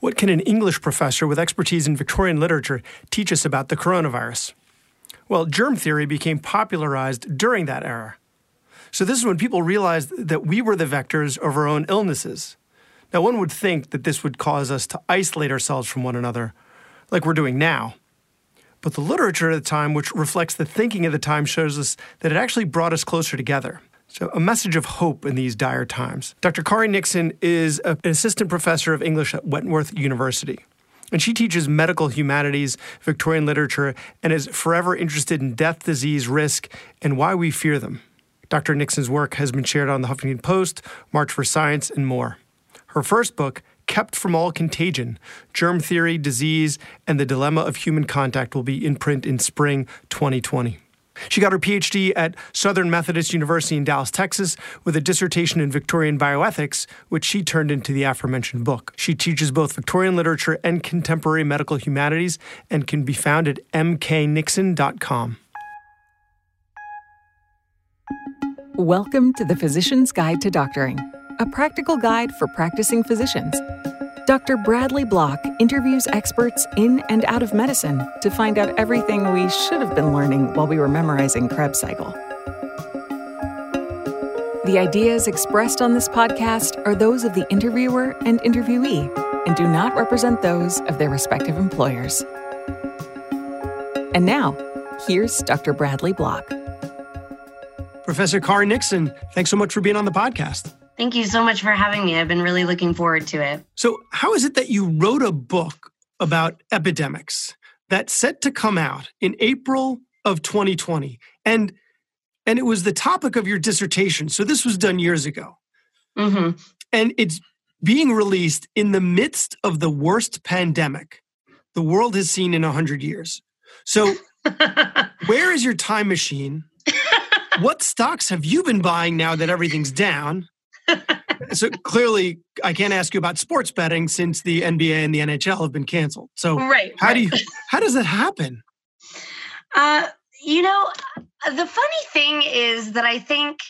What can an English professor with expertise in Victorian literature teach us about the coronavirus? Well, germ theory became popularized during that era. So, this is when people realized that we were the vectors of our own illnesses. Now, one would think that this would cause us to isolate ourselves from one another, like we're doing now. But the literature at the time, which reflects the thinking of the time, shows us that it actually brought us closer together. So, a message of hope in these dire times. Dr. Kari Nixon is an assistant professor of English at Whitworth University. And she teaches medical humanities, Victorian literature, and is forever interested in death, disease, risk, and why we fear them. Dr. Nixon's work has been shared on the Huffington Post, March for Science, and more. Her first book, Kept from All Contagion Germ Theory, Disease, and the Dilemma of Human Contact, will be in print in spring 2020. She got her PhD at Southern Methodist University in Dallas, Texas, with a dissertation in Victorian bioethics, which she turned into the aforementioned book. She teaches both Victorian literature and contemporary medical humanities and can be found at mknixon.com. Welcome to the Physician's Guide to Doctoring, a practical guide for practicing physicians. Dr. Bradley Block interviews experts in and out of medicine to find out everything we should have been learning while we were memorizing Krebs cycle. The ideas expressed on this podcast are those of the interviewer and interviewee and do not represent those of their respective employers. And now, here's Dr. Bradley Block. Professor Kari Nixon, thanks so much for being on the podcast. Thank you so much for having me. I've been really looking forward to it. So, how is it that you wrote a book about epidemics that's set to come out in April of 2020? And and it was the topic of your dissertation. So this was done years ago. Mm-hmm. And it's being released in the midst of the worst pandemic the world has seen in 100 years. So, where is your time machine? what stocks have you been buying now that everything's down? so clearly, I can't ask you about sports betting since the NBA and the NHL have been canceled. So, right, how right. do you? How does that happen? Uh, you know, the funny thing is that I think,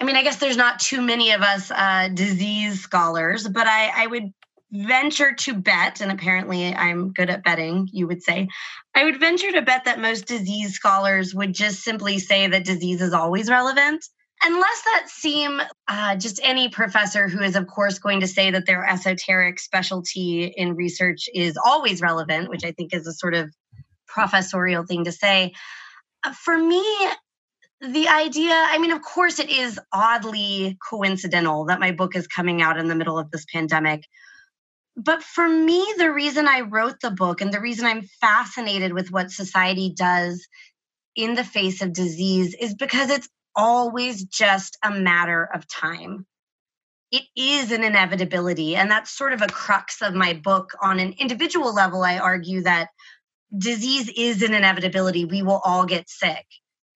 I mean, I guess there's not too many of us uh, disease scholars, but I, I would venture to bet, and apparently I'm good at betting, you would say, I would venture to bet that most disease scholars would just simply say that disease is always relevant. Unless that seem uh, just any professor who is, of course, going to say that their esoteric specialty in research is always relevant, which I think is a sort of professorial thing to say. Uh, for me, the idea, I mean, of course, it is oddly coincidental that my book is coming out in the middle of this pandemic. But for me, the reason I wrote the book and the reason I'm fascinated with what society does in the face of disease is because it's always just a matter of time. It is an inevitability. And that's sort of a crux of my book. On an individual level, I argue that disease is an inevitability. We will all get sick.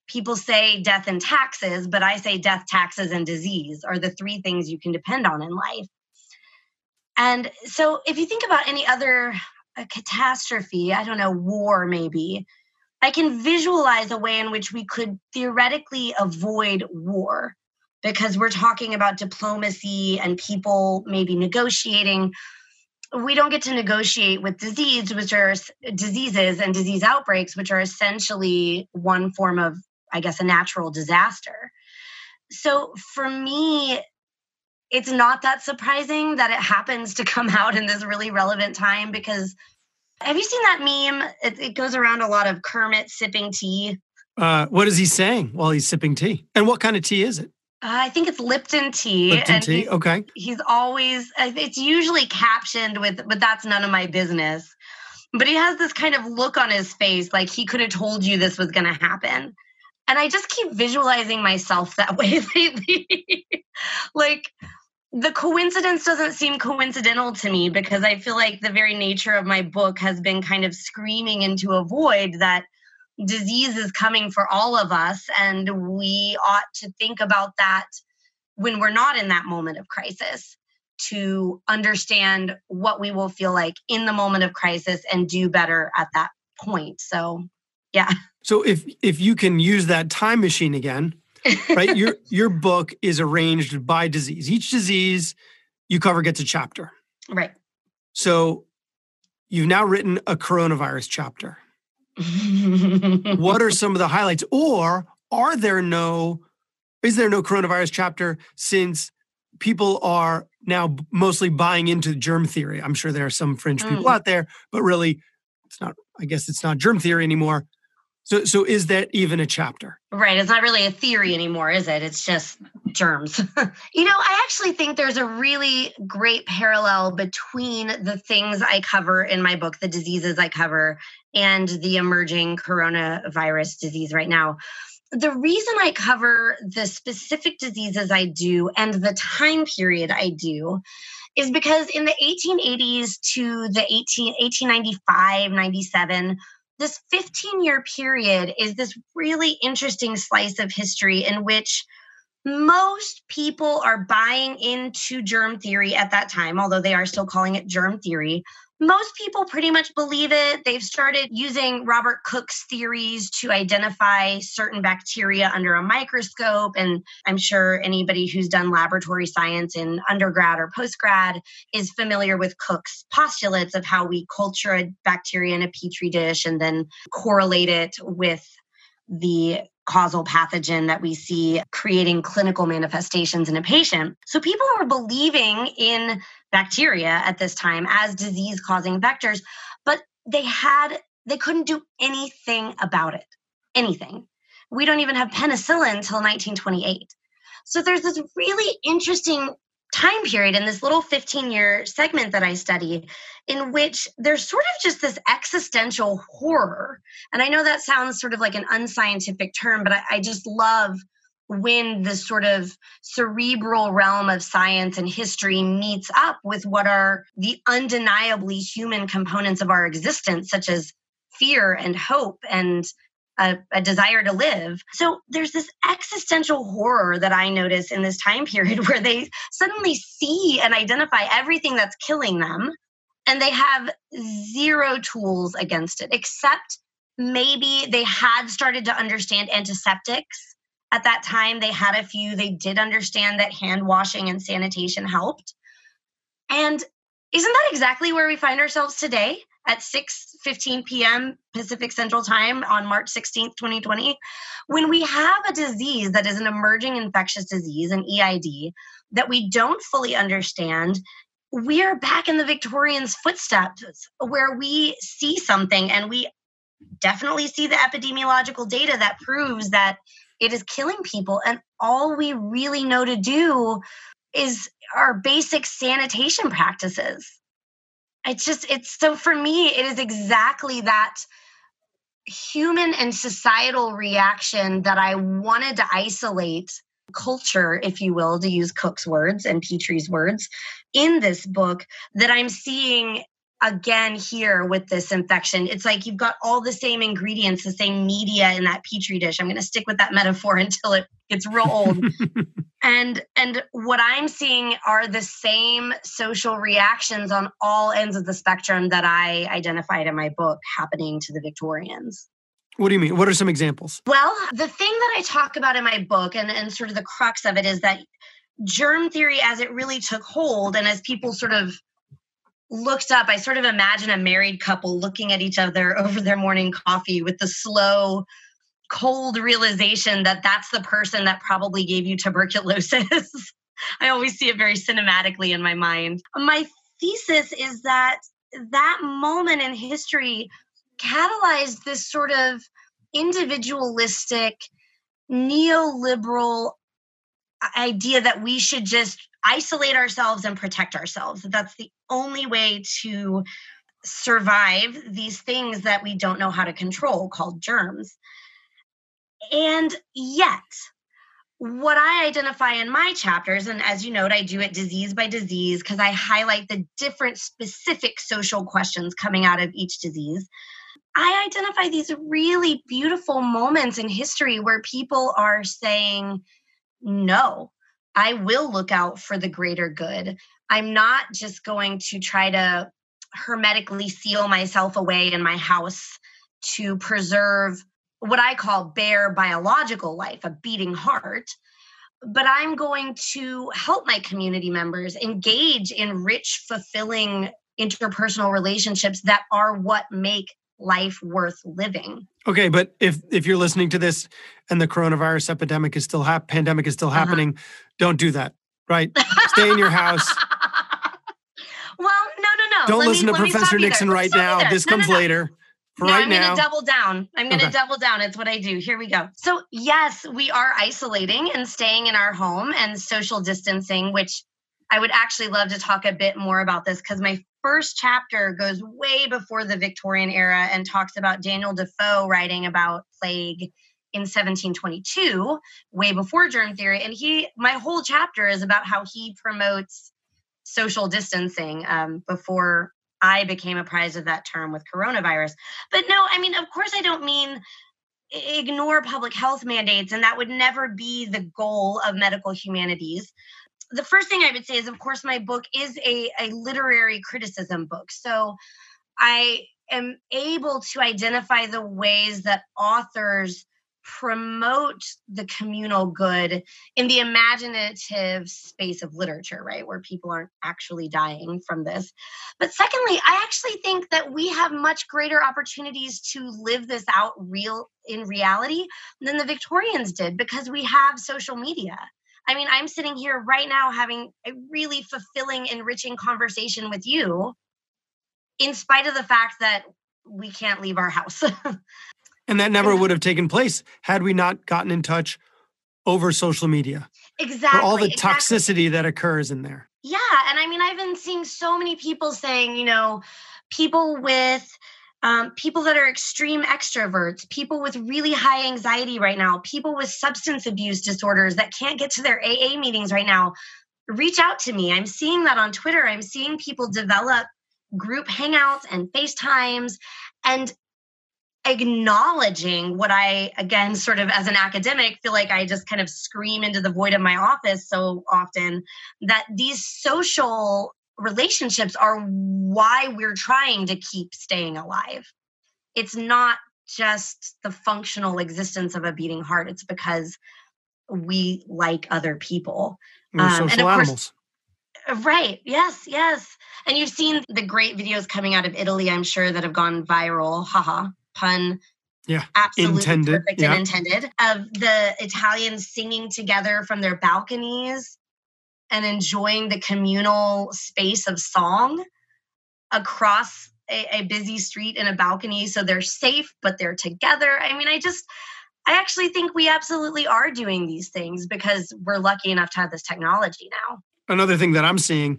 People say death and taxes, but I say death, taxes, and disease are the three things you can depend on in life. And so if you think about any other uh, catastrophe, I don't know, war maybe, I can visualize a way in which we could theoretically avoid war because we're talking about diplomacy and people maybe negotiating. We don't get to negotiate with disease, which are diseases and disease outbreaks, which are essentially one form of, I guess, a natural disaster. So for me, it's not that surprising that it happens to come out in this really relevant time because have you seen that meme? It, it goes around a lot of Kermit sipping tea. Uh, what is he saying while he's sipping tea? And what kind of tea is it? Uh, I think it's Lipton tea. Lipton and tea. He's, Okay. he's always, it's usually captioned with, but that's none of my business. But he has this kind of look on his face like he could have told you this was going to happen. And I just keep visualizing myself that way lately. like, the coincidence doesn't seem coincidental to me because I feel like the very nature of my book has been kind of screaming into a void that disease is coming for all of us and we ought to think about that when we're not in that moment of crisis to understand what we will feel like in the moment of crisis and do better at that point. So, yeah. So if if you can use that time machine again, right? your your book is arranged by disease. Each disease you cover gets a chapter. Right. So you've now written a coronavirus chapter. what are some of the highlights? Or are there no, is there no coronavirus chapter since people are now mostly buying into germ theory? I'm sure there are some fringe mm. people out there, but really, it's not, I guess it's not germ theory anymore. So, so is that even a chapter? Right. It's not really a theory anymore, is it? It's just germs. you know, I actually think there's a really great parallel between the things I cover in my book, the diseases I cover, and the emerging coronavirus disease right now. The reason I cover the specific diseases I do and the time period I do is because in the 1880s to the 18, 1895, 97, this 15 year period is this really interesting slice of history in which most people are buying into germ theory at that time, although they are still calling it germ theory. Most people pretty much believe it. They've started using Robert Koch's theories to identify certain bacteria under a microscope. And I'm sure anybody who's done laboratory science in undergrad or postgrad is familiar with Cook's postulates of how we culture a bacteria in a petri dish and then correlate it with the causal pathogen that we see creating clinical manifestations in a patient. So people were believing in bacteria at this time as disease causing vectors, but they had they couldn't do anything about it. Anything. We don't even have penicillin until 1928. So there's this really interesting time period in this little 15 year segment that I studied, in which there's sort of just this existential horror. And I know that sounds sort of like an unscientific term, but I, I just love when this sort of cerebral realm of science and history meets up with what are the undeniably human components of our existence, such as fear and hope and a, a, desire to live. So there's this existential horror that I notice in this time period where they suddenly see and identify everything that's killing them, and they have zero tools against it, except maybe they had started to understand antiseptics. At that time, they had a few. They did understand that hand washing and sanitation helped. And isn't that exactly where we find ourselves today? At 6:15 p.m. Pacific Central Time on March 16th, 2020, when we have a disease that is an emerging infectious disease, an EID, that we don't fully understand, we are back in the Victorians' footsteps where we see something and we definitely see the epidemiological data that proves that it is killing people and all we really know to do is our basic sanitation practices it's just it's so for me it is exactly that human and societal reaction that i wanted to isolate culture if you will to use Koch's words and Petri's words in this book that i'm seeing again here with this infection. It's like you've got all the same ingredients the same media in that petri dish. I'm going to stick with that metaphor until it gets real old. And and what i'm seeing are the same social reactions on all ends of the spectrum that i identified in my book happening to the victorians. What do you mean? What are some examples? Well the thing that i talk about in my book and, and sort of the crux of it is that germ theory as it really took hold and as people sort of looked up i sort of imagine a married couple looking at each other over their morning coffee with the slow cold realization that that's the person that probably gave you tuberculosis. I always see it very cinematically in my mind. My thesis is that that moment in history catalyzed this sort of individualistic neoliberal uh, idea that we should just isolate ourselves and protect ourselves. That's the only way to survive these things that we don't know how to control called germs. And yet, what I identify in my chapters, and as you note, I do it disease by disease because I highlight the different specific social questions coming out of each disease. I identify these really beautiful moments in history where people are saying, no, I will look out for the greater good. I'm not just going to try to hermetically seal myself away in my house to preserve what I call bare biological life, a beating heart. But I'm going to help my community members engage in rich, fulfilling interpersonal relationships that are what make life worth living. Okay, but if if you're listening to this and the coronavirus epidemic is still hap- pandemic is still uh-huh. happening, don't do that. Right? Stay in your house. Well, no, no, no. Don't let listen me, to Professor Nixon right now. This no, comes no, no. later. For no, right I'm going to double down. I'm going to okay. double down. It's what I do. Here we go. So, yes, we are isolating and staying in our home and social distancing, which I would actually love to talk a bit more about this because my first chapter goes way before the Victorian era and talks about Daniel Defoe writing about plague in 1722, way before germ theory. And he, my whole chapter is about how he promotes social distancing um, before I became apprised of that term with coronavirus. But no, I mean, of course, I don't mean ignore public health mandates, and that would never be the goal of medical humanities. The first thing I would say is, of course, my book is a, a literary criticism book. So I am able to identify the ways that authors promote the communal good in the imaginative space of literature, right? Where people aren't actually dying from this. But secondly, I actually think that we have much greater opportunities to live this out real in reality than the Victorians did because we have social media. I mean, I'm sitting here right now having a really fulfilling, enriching conversation with you, in spite of the fact that we can't leave our house. And that never would have taken place had we not gotten in touch over social media. Exactly. For all the exactly. toxicity that occurs in there. Yeah. And I mean, I've been seeing so many people saying, you know, people with um, people that are extreme extroverts, people with really high anxiety right now, people with substance abuse disorders that can't get to their AA meetings right now, reach out to me. I'm seeing that on Twitter. I'm seeing people develop group hangouts and FaceTimes. And acknowledging what I, again, sort of as an academic, feel like I just kind of scream into the void of my office so often that these social relationships are why we're trying to keep staying alive. It's not just the functional existence of a beating heart, it's because we like other people. We're um, social animals. Course, right. Yes. Yes. And you've seen the great videos coming out of Italy, I'm sure, that have gone viral. Haha pun yeah absolutely intended perfect yeah. and intended of the italians singing together from their balconies and enjoying the communal space of song across a, a, busy street in a balcony. So they're safe but they're together. I mean i just i actually think we absolutely are doing these things because we're lucky enough to have this technology now. Another thing that i'm seeing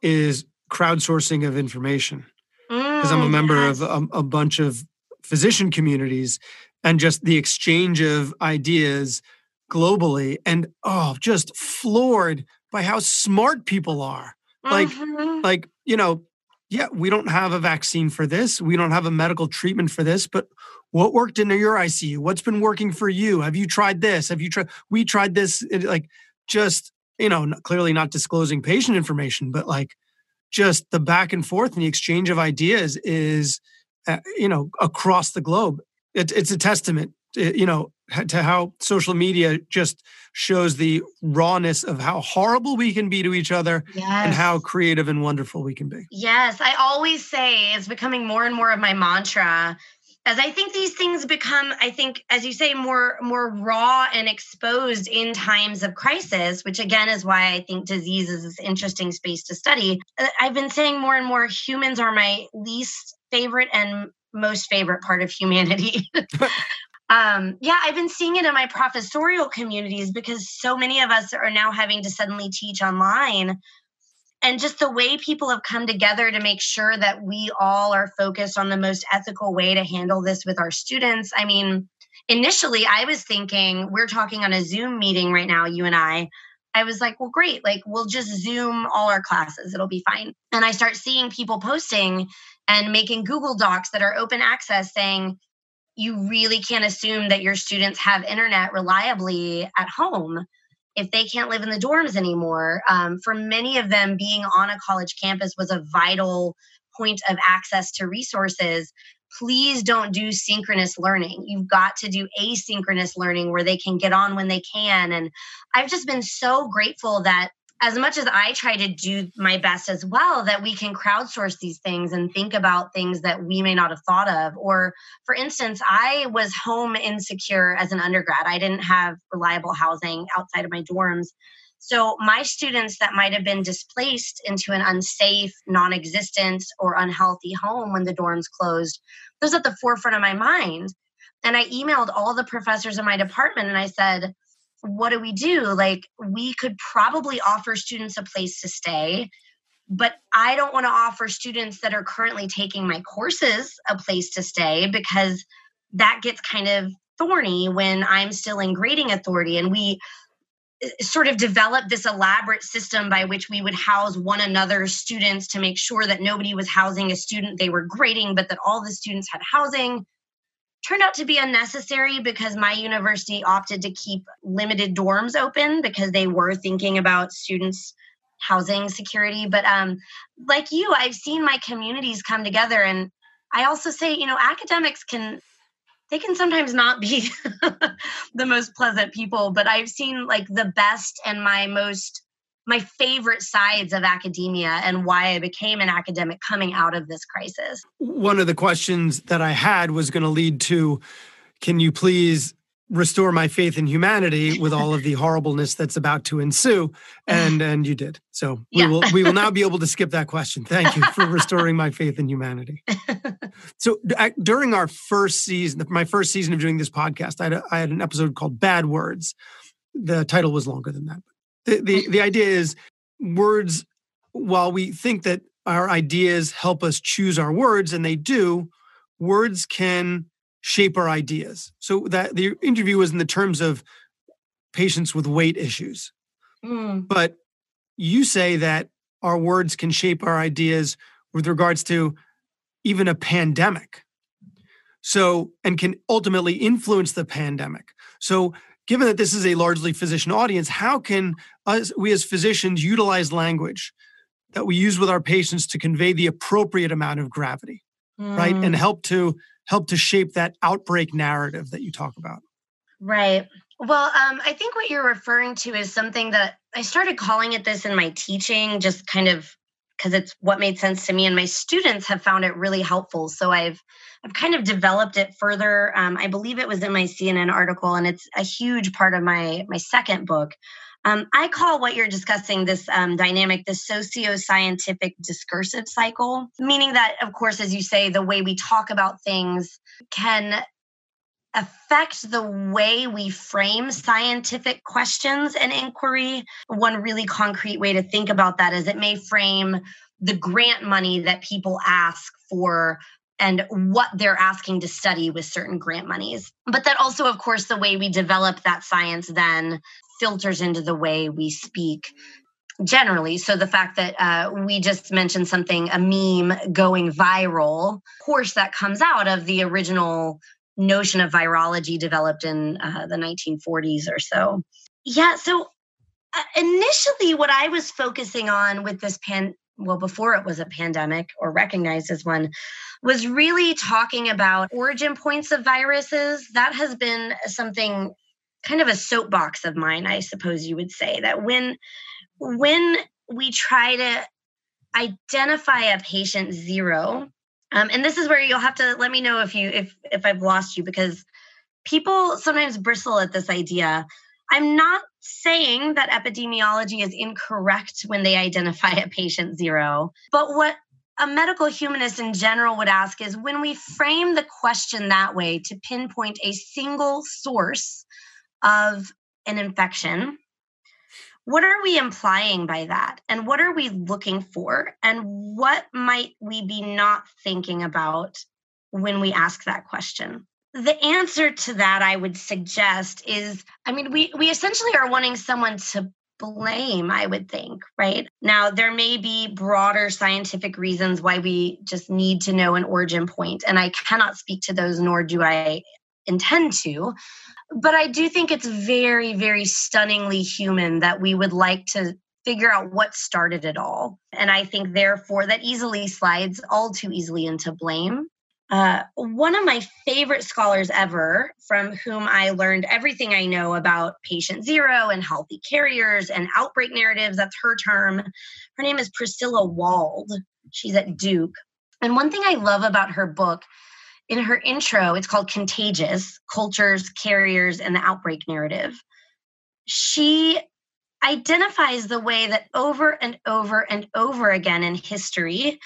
is crowdsourcing of information. Because mm, i'm a mm, member yes. of a, a bunch of physician communities and just the exchange of ideas globally and oh just floored by how smart people are. Like mm-hmm. like you know yeah we don't have a vaccine for this. We don't have a medical treatment for this but what worked in your icu what's been working for you? Have you tried this? Have you tried we tried this it, like just you know clearly not disclosing patient information but like just the back and forth and the exchange of ideas is uh, you know, across the globe. It, it's a testament, you know, to how social media just shows the rawness of how horrible we can be to each other yes. and how creative and wonderful we can be. Yes, I always say it's becoming more and more of my mantra as I think these things become, I think, as you say, more more raw and exposed in times of crisis, which again is why I think disease is this interesting space to study. Uh, I've been saying more and more humans are my least favorite and most favorite part of humanity. um, yeah, I've been seeing it in my professorial communities because so many of us are now having to suddenly teach online and just the way people have come together to make sure that we all are focused on the most ethical way to handle this with our students. I mean, initially I was thinking we're talking on a Zoom meeting right now, you and I. I was like, well, great. Like, we'll just Zoom all our classes. It'll be fine. And I start seeing people posting and making Google Docs that are open access saying, you really can't assume that your students have internet reliably at home if they can't live in the dorms anymore. Um, for many of them, being on a college campus was a vital point of access to resources. Please don't do synchronous learning. You've got to do asynchronous learning where they can get on when they can. And I've just been so grateful that as much as I try to do my best as well, that we can crowdsource these things and think about things that we may not have thought of. Or, for instance, I was home insecure as an undergrad. I didn't have reliable housing outside of my dorms. So, my students that might have been displaced into an unsafe, non existent, or unhealthy home when the dorms closed, those at the forefront of my mind. And I emailed all the professors in my department and I said, what do we do? Like, we could probably offer students a place to stay, but I don't want to offer students that are currently taking my courses a place to stay because that gets kind of thorny when I'm still in grading authority. And we uh, sort of developed this elaborate system by which we would house one another's students to make sure that nobody was housing a student they were grading, but that all the students had housing turned out to be unnecessary because my university opted to keep limited dorms open because they were thinking about students housing security. But um like you i've seen my communities come together. And i also say you know academics can they can sometimes not be the most pleasant people but i've seen like the best and my most my favorite sides of academia and why I became an academic coming out of this crisis. One of the questions that I had was going to lead to can you please restore my faith in humanity with all of the horribleness that's about to ensue? And and you did. So we yeah. will we will now be able to skip that question. Thank you for restoring my faith in humanity. So during our first season my first season of doing this podcast I had, a, I had an episode called bad words. The title was longer than that the, the, the idea is words, while we think that our ideas help us choose our words, and they do, words can shape our ideas. So that the interview was in the terms of patients with weight issues. Mm. But you say that our words can shape our ideas with regards to even a pandemic. So, and can ultimately influence the pandemic. So, given that this is a largely physician audience, how can us, we as physicians utilize language that we use with our patients to convey the appropriate amount of gravity, mm. right, and mm. help to help to shape that outbreak narrative that you talk about? Right. Well, um, I think what you're referring to is something that I started calling it this in my teaching, just kind of because it's what made sense to me, and my students have found it really helpful. So I've I've kind of developed it further. Um, I believe it was in my CNN article, and it's a huge part of my my second book. Um, I call what you're discussing this um, dynamic the socio-scientific discursive cycle, meaning that, of course, as you say, the way we talk about things can affect the way we frame scientific questions and inquiry. One really concrete way to think about that is it may frame the grant money that people ask for and what they're asking to study with certain grant monies. But that also, of course, the way we develop that science then filters into the way we speak generally. So the fact that uh, we just mentioned something, a meme going viral, of course, that comes out of the original notion of virology developed in uh, the 1940s or so. Yeah. So uh, initially, what I was focusing on with this pan, well, before it was a pandemic or recognized as one, was really talking about origin points of viruses. That has been something kind of a soapbox of mine, I suppose you would say, that when when we try to identify a patient zero, um, and this is where you'll have to let me know if you if if I've lost you because people sometimes bristle at this idea. I'm not saying that epidemiology is incorrect when they identify a patient zero, but what a medical humanist in general would ask is when we frame the question that way to pinpoint a single source of an infection, what are we implying by that? And what are we looking for? And what might we be not thinking about when we ask that question? The answer to that, I would suggest, is I mean, we, we essentially are wanting someone to blame, I would think, right? Now, there may be broader scientific reasons why we just need to know an origin point, and I cannot speak to those, nor do I intend to. But I do think it's very, very stunningly human that we would like to figure out what started it all. And I think, therefore, that easily slides all too easily into blame. uh, one of my favorite scholars ever, from whom I learned everything I know about patient zero and healthy carriers and outbreak narratives. That's her term. Her name is Priscilla Wald. She's at Duke. And one thing I love about her book, in her intro, it's called Contagious Cultures, Carriers, and the Outbreak Narrative. She identifies the way that over and over and over again in history,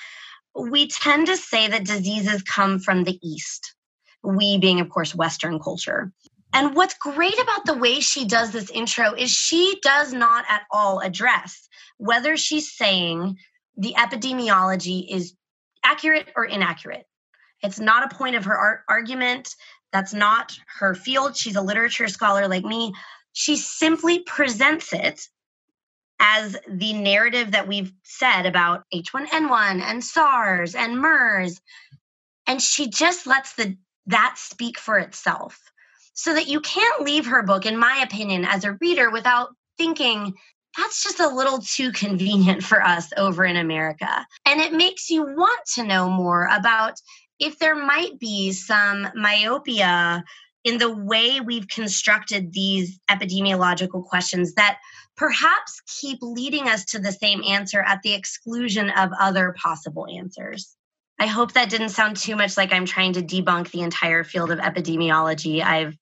we tend to say that diseases come from the East, we being, of course, Western culture. And what's great about the way she does this intro is she does not at all address whether she's saying the epidemiology is accurate or inaccurate. It's not a point of her argument. That's not her field. She's a literature scholar like me. She simply presents it as the narrative that we've said about H1N1 and SARS and MERS. And she just lets the that speak for itself. So that you can't leave her book, in my opinion, as a reader without thinking, that's just a little too convenient for us over in America. And it makes you want to know more about if there might be some myopia in the way we've constructed these epidemiological questions that perhaps keep leading us to the same answer at the exclusion of other possible answers. I hope that didn't sound too much like I'm trying to debunk the entire field of epidemiology. I've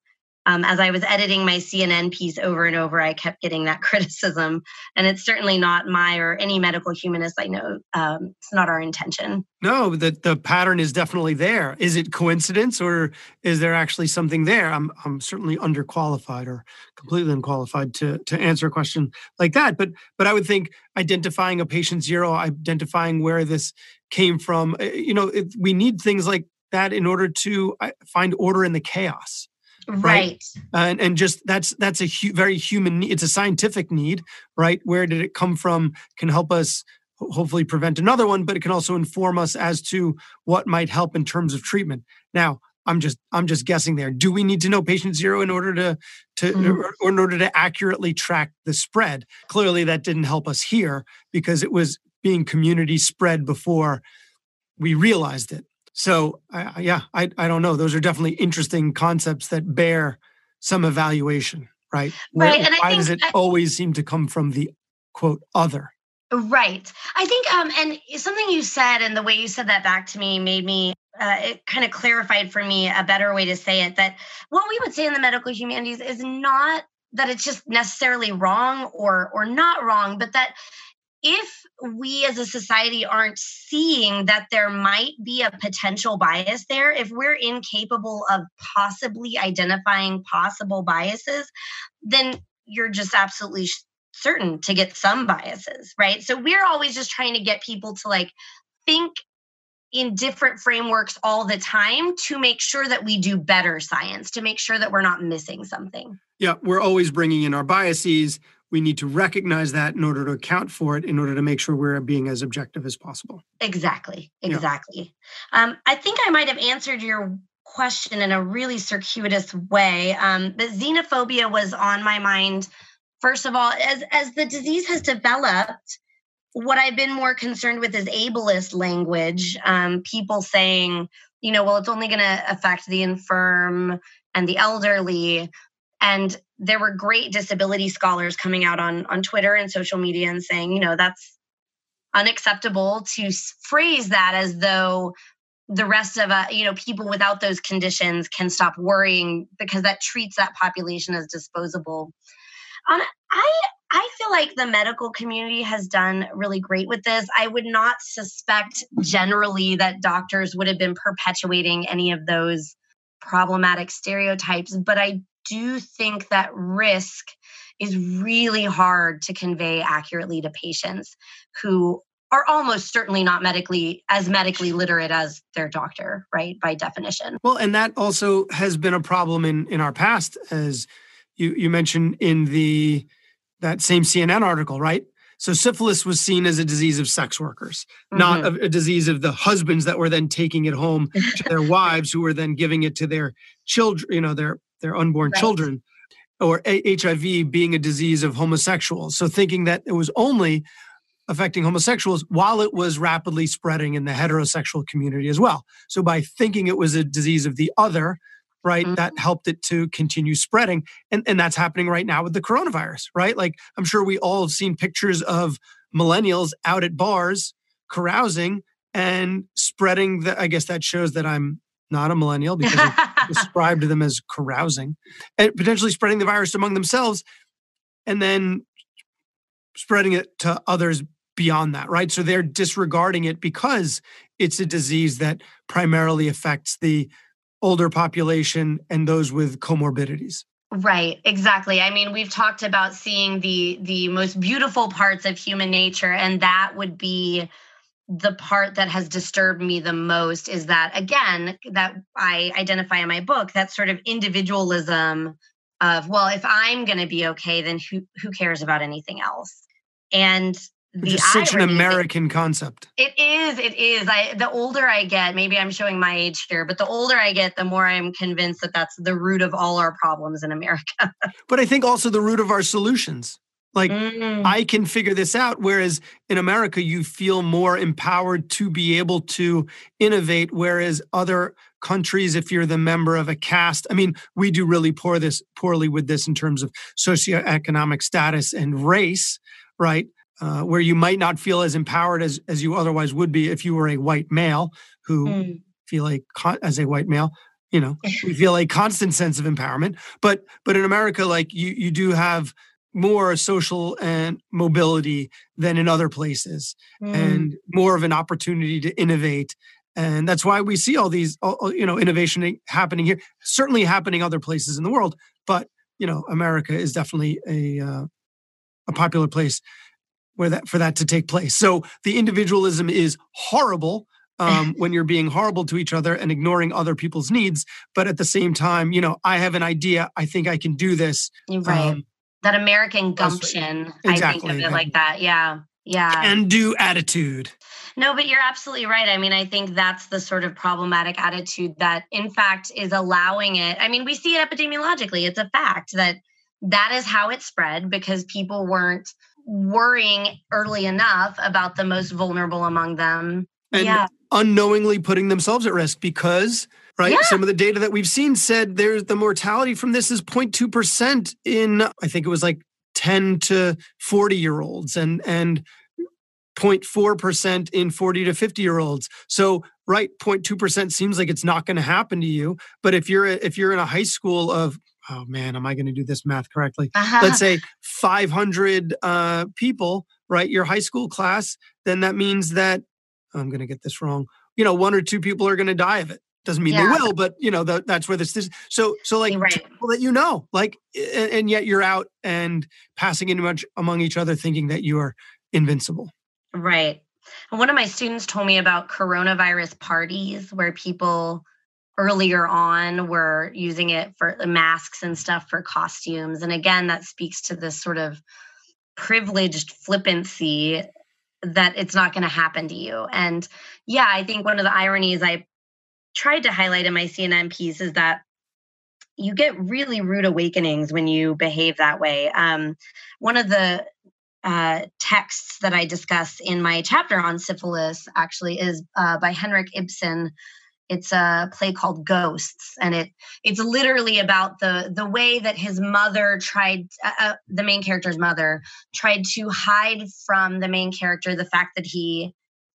um, as I was editing my CNN piece over and over, I kept getting that criticism. And it's certainly not my or any medical humanist I know. Um, it's not our intention. No, the, the pattern is definitely there. Is it coincidence or is there actually something there? I'm, I'm certainly underqualified or completely unqualified to, to answer a question like that. But, but I would think identifying a patient zero, identifying where this came from, eh, you know, it, we need things like that in order to find order in the chaos right, right. and and just that's that's a hu- very human need. it's a scientific need right where did it come from can help us hopefully prevent another one but it can also inform us as to what might help in terms of treatment now i'm just i'm just guessing there do we need to know patient zero in order to to mm-hmm. or, or in order to accurately track the spread clearly that didn't help us here because it was being community spread before we realized it so uh, yeah, I I don't know. Those are definitely interesting concepts that bear some evaluation, right? Where, right. And why does it I, always seem to come from the quote other? Right. I think, um, and something you said and the way you said that back to me made me uh, it kind of clarified for me a better way to say it that what we would say in the medical humanities is not that it's just necessarily wrong or or not wrong but that if we as a society aren't seeing that there might be a potential bias there, if we're incapable of possibly identifying possible biases, then you're just absolutely certain to get some biases, right? So we're always just trying to get people to like think in different frameworks all the time to make sure that we do better science, to make sure that we're not missing something. Yeah, we're always bringing in our biases we need to recognize that in order to account for it in order to make sure we're being as objective as possible. Exactly exactly. Yeah. um, i think i might have answered your question in a really circuitous way. Um, but xenophobia was on my mind first of all as as the disease has developed what i've been more concerned with is ableist language um, people saying you know well it's only going to affect the infirm and the elderly and there were great disability scholars coming out on on Twitter and social media and saying, you know, that's unacceptable to phrase that as though the rest of uh, you know people without those conditions can stop worrying because that treats that population as disposable. Um, I I feel like the medical community has done really great with this. I would not suspect generally that doctors would have been perpetuating any of those problematic stereotypes, but I do you think that risk is really hard to convey accurately to patients who are almost certainly not medically as medically literate as their doctor right by definition well and that also has been a problem in in our past as you you mentioned in the that same cnn article right so syphilis was seen as a disease of sex workers, mm-hmm. not a, a, disease of the husbands that were then taking it home to their wives, who were then giving it to their children, you know, their their unborn right. children, or a- HIV being a disease of homosexuals. So thinking that it was only affecting homosexuals while it was rapidly spreading in the heterosexual community as well. So by thinking it was a disease of the other, right, mm-hmm. that helped it to continue spreading. And, and that's happening right now with the coronavirus, right? Like I'm sure we all have seen pictures of millennials out at bars carousing and spreading the, I guess that shows that I'm not a millennial because described them as carousing and potentially spreading the virus among themselves and then spreading it to others beyond that, right? So they're disregarding it because it's a disease that primarily affects the older population and those with comorbidities. Right, exactly. I mean, we've talked about seeing the the most beautiful parts of human nature and that would be the part that has disturbed me the most is that again that I identify in my book that sort of individualism of well if I'm going to be okay then who who cares about anything else and the is such an American concept. It is. It is. I the older I get, maybe I'm showing my age here, but the older I get, the more I'm convinced that that's the root of all our problems in America. but I think also the root of our solutions. Like mm. I can figure this out. Whereas in America, you feel more empowered to be able to innovate. Whereas other countries, if you're the member of a caste, I mean, we do really poor this poorly with this in terms of socioeconomic status and race, right? Uh, where you might not feel as empowered as as you otherwise would be if you were a white male who mm. feel like as a white male you know we feel a constant sense of empowerment but but in america like you you do have more social and mobility than in other places mm. and more of an opportunity to innovate. And that's why we see all these you know innovation happening here certainly happening other places in the world but you know america is definitely a uh, a popular place where that for that to take place. So the individualism is horrible um, when you're being horrible to each other and ignoring other people's needs but at the same time you know i have an idea i think i can do this right. um, that American gumption. Exactly. I think of it like that. Yeah. Yeah. And do attitude. No, but you're absolutely right. I mean, I think that's the sort of problematic attitude that, in fact, is allowing it. I mean, we see it epidemiologically. It's a fact that that is how it spread because people weren't worrying early enough about the most vulnerable among them. And yeah. unknowingly putting themselves at risk because right? Yeah. Some of the data that we've seen said there's the mortality from this is 0.2% in, I think it was like 10 to 40 year olds and, and 0.4% in 40 to 50 year olds. So, right, 0.2% seems like it's not going to happen to you. But if you're, if you're in a high school of, oh man, am I going to do this math correctly? Uh-huh. Let's say 500 uh, people, right? Your high school class, then that means that I'm going to get this wrong. You know, one or two people are going to die of it doesn't mean yeah. they will but you know the, that's where this is so so like right. people that you know like and, and, yet you're out and passing in much among each other thinking that you are invincible right and one of my students told me about coronavirus parties where people earlier on were using it for uh, masks and stuff for costumes and again that speaks to this sort of privileged flippancy that it's not going to happen to you and yeah i think one of the ironies i tried to highlight in my CNN piece is that you get really rude awakenings when you behave that way. Um, one of the uh, texts that I discuss in my chapter on syphilis actually is uh, by Henrik Ibsen. It's a play called Ghosts, and it it's literally about the the way that his mother tried, uh, uh the main character's mother tried to hide from the main character the fact that he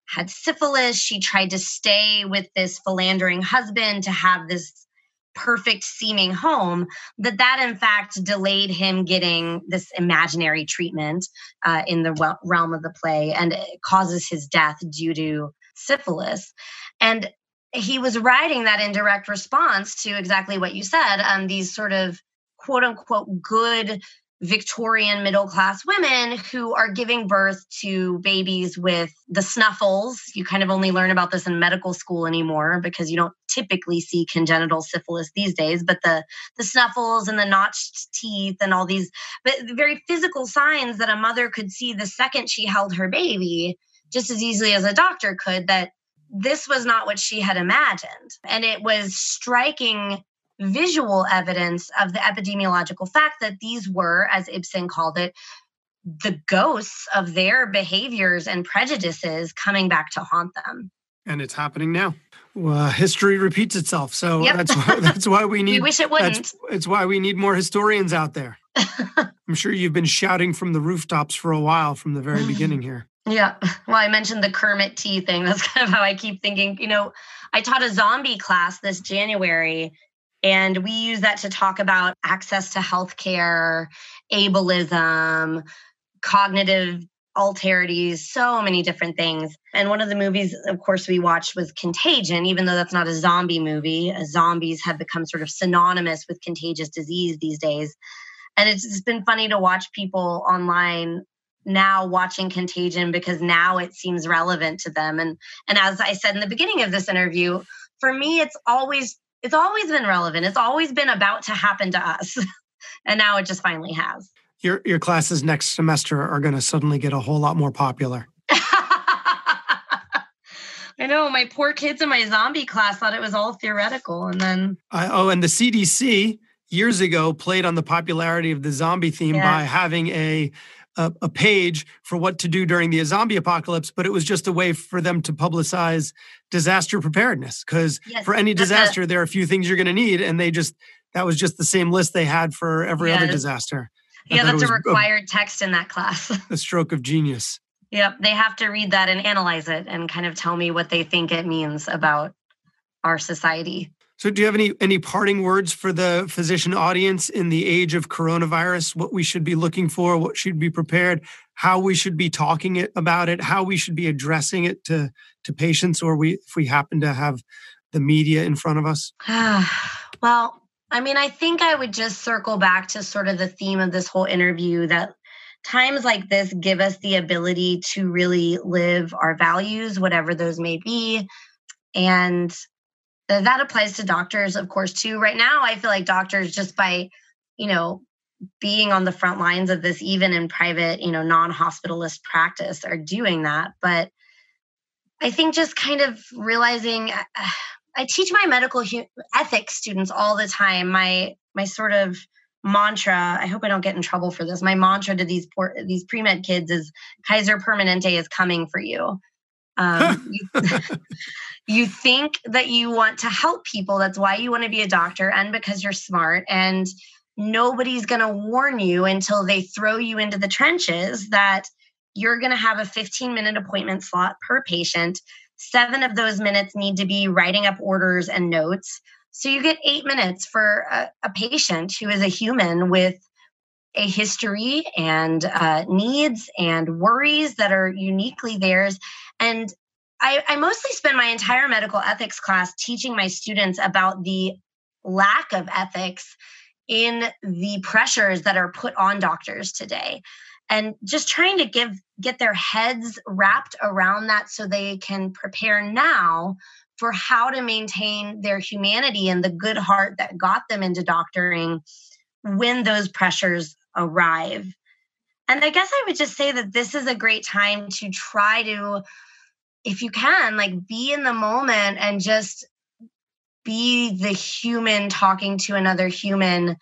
had syphilis. She tried to stay with this philandering husband to have this perfect seeming home that that in fact delayed him getting this imaginary treatment uh, in the realm of the play and causes his death due to syphilis and he was writing that in direct response to exactly what you said um, these sort of quote unquote good Victorian middle class women who are giving birth to babies with the snuffles. You kind of only learn about this in medical school anymore because you don't typically see congenital syphilis these days, but the the snuffles and the notched teeth and all these but very physical signs that a mother could see the second she held her baby just as easily as a doctor could that this was not what she had imagined. And it was striking visual evidence of the epidemiological fact that these were, as Ibsen called it, the ghosts of their behaviors and prejudices coming back to haunt them. And it's happening now. Well, history repeats itself. So yep. that's why, that's why we need. we wish it wouldn't. it's why we need more historians out there. I'm sure you've been shouting from the rooftops for a while from the very beginning here. Yeah. Well, I mentioned the Kermit tea thing. That's kind of how I keep thinking. You know, I taught a zombie class this January, and we use that to talk about access to healthcare, ableism, cognitive alterities, so many different things. And one of the movies, of course, we watched was Contagion, even though that's not a zombie movie. Uh, zombies have become sort of synonymous with contagious disease these days. And it's just been funny to watch people online now watching contagion because now it seems relevant to them and and as i said in the beginning of this interview for me it's always it's always been relevant. It's always been about to happen to us. And now it just finally has. Your your classes next semester are going to suddenly get a whole lot more popular. I know. My poor kids in my zombie class thought it was all theoretical, and then oh, and the CDC years ago played on the popularity of the zombie theme yes. by having a a, a, page for what to do during the zombie apocalypse, but it was just a way for them to publicize disaster preparedness. Because yes, for any disaster, there are a few things you're going to need, and they just that was just the same list they had for every other disaster. Yeah, that's a required a, text in that class. a stroke of genius. Yep, they have to read that and analyze it and kind of tell me what they think it means about our society. So, do you have any any parting words for the physician audience in the age of coronavirus? What we should be looking for, what should be prepared, how we should be talking it, about it, how we should be addressing it to to patients, or we if we happen to have the media in front of us. well, I mean, I think I would just circle back to sort of the theme of this whole interview that times like this give us the ability to really live our values, whatever those may be, and that applies to doctors of course too. Right now i feel like doctors just by you know being on the front lines of this even in private you know non-hospitalist practice are doing that. But i think just kind of realizing uh, i teach my medical ethics students all the time. My my sort of mantra i hope i don't get in trouble for this. My mantra to these poor these pre-med kids is kaiser permanente is coming for you um, you, you think that you want to help people. That's why you want to be a doctor and because you're smart. And nobody's going to warn you until they throw you into the trenches that you're going to have a 15 minute appointment slot per patient. Seven of those minutes need to be writing up orders and notes. So you get eight minutes for a, a patient who is a human with a history and uh, needs and worries that are uniquely theirs. And I, I mostly spend my entire medical ethics class teaching my students about the lack of ethics in the pressures that are put on doctors today. And just trying to give get their heads wrapped around that so they can prepare now for how to maintain their humanity and the good heart that got them into doctoring when those pressures arrive. And i guess i would just say that this is a great time to try to if you can, like be in the moment and just be the human talking to another human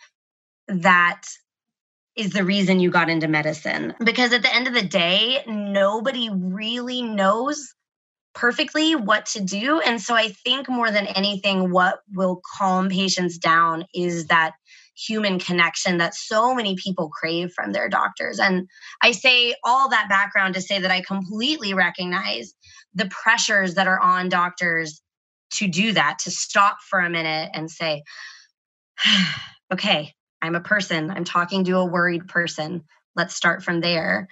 that is the reason you got into medicine. Because at the end of the day, nobody really knows perfectly what to do. And so I think more than anything, what will calm patients down is that human connection that so many people crave from their doctors. And I say all that background to say that I completely recognize the pressures that are on doctors to do that, to stop for a minute and say, okay, I'm a person, I'm talking to a worried person. Let's start from there.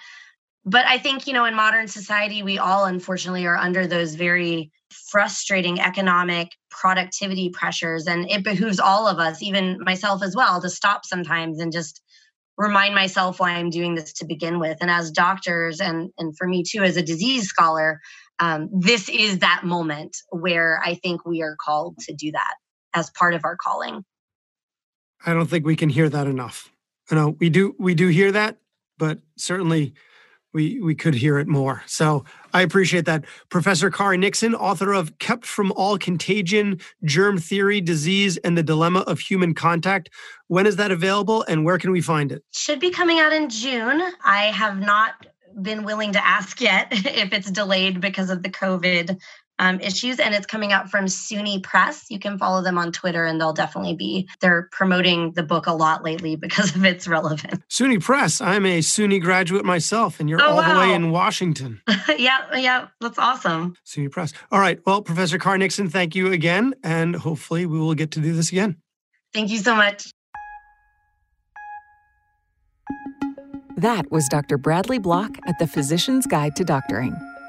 But I think, you know, in modern society, we all unfortunately are under those very frustrating economic productivity pressures. And it behooves all of us, even myself as well, to stop sometimes and just remind myself why I'm doing this to begin with. And as doctors, and, and for me too, as a disease scholar, um, this is that moment where I think we are called to do that as part of our calling. I don't think we can hear that enough. You know, we do we do hear that, but certainly we we could hear it more. So I appreciate that. Professor Kari Nixon, author of Kept from All Contagion, Germ Theory, Disease, and the Dilemma of Human Contact. When is that available and where can we find it? Should be coming out in June. I have not been willing to ask yet if it's delayed because of the COVID um, issues, and it's coming out from SUNY Press. You can follow them on Twitter, and they'll definitely be they're promoting the book a lot lately because of its relevance. SUNY Press. I'm a SUNY graduate myself, and you're oh, all wow. the way in Washington. yeah, yeah, that's awesome. SUNY Press. All right. Well, Professor Kari Nixon, thank you again, and hopefully we will get to do this again. Thank you so much. That was Dr. Bradley Block at the Physician's Guide to Doctoring.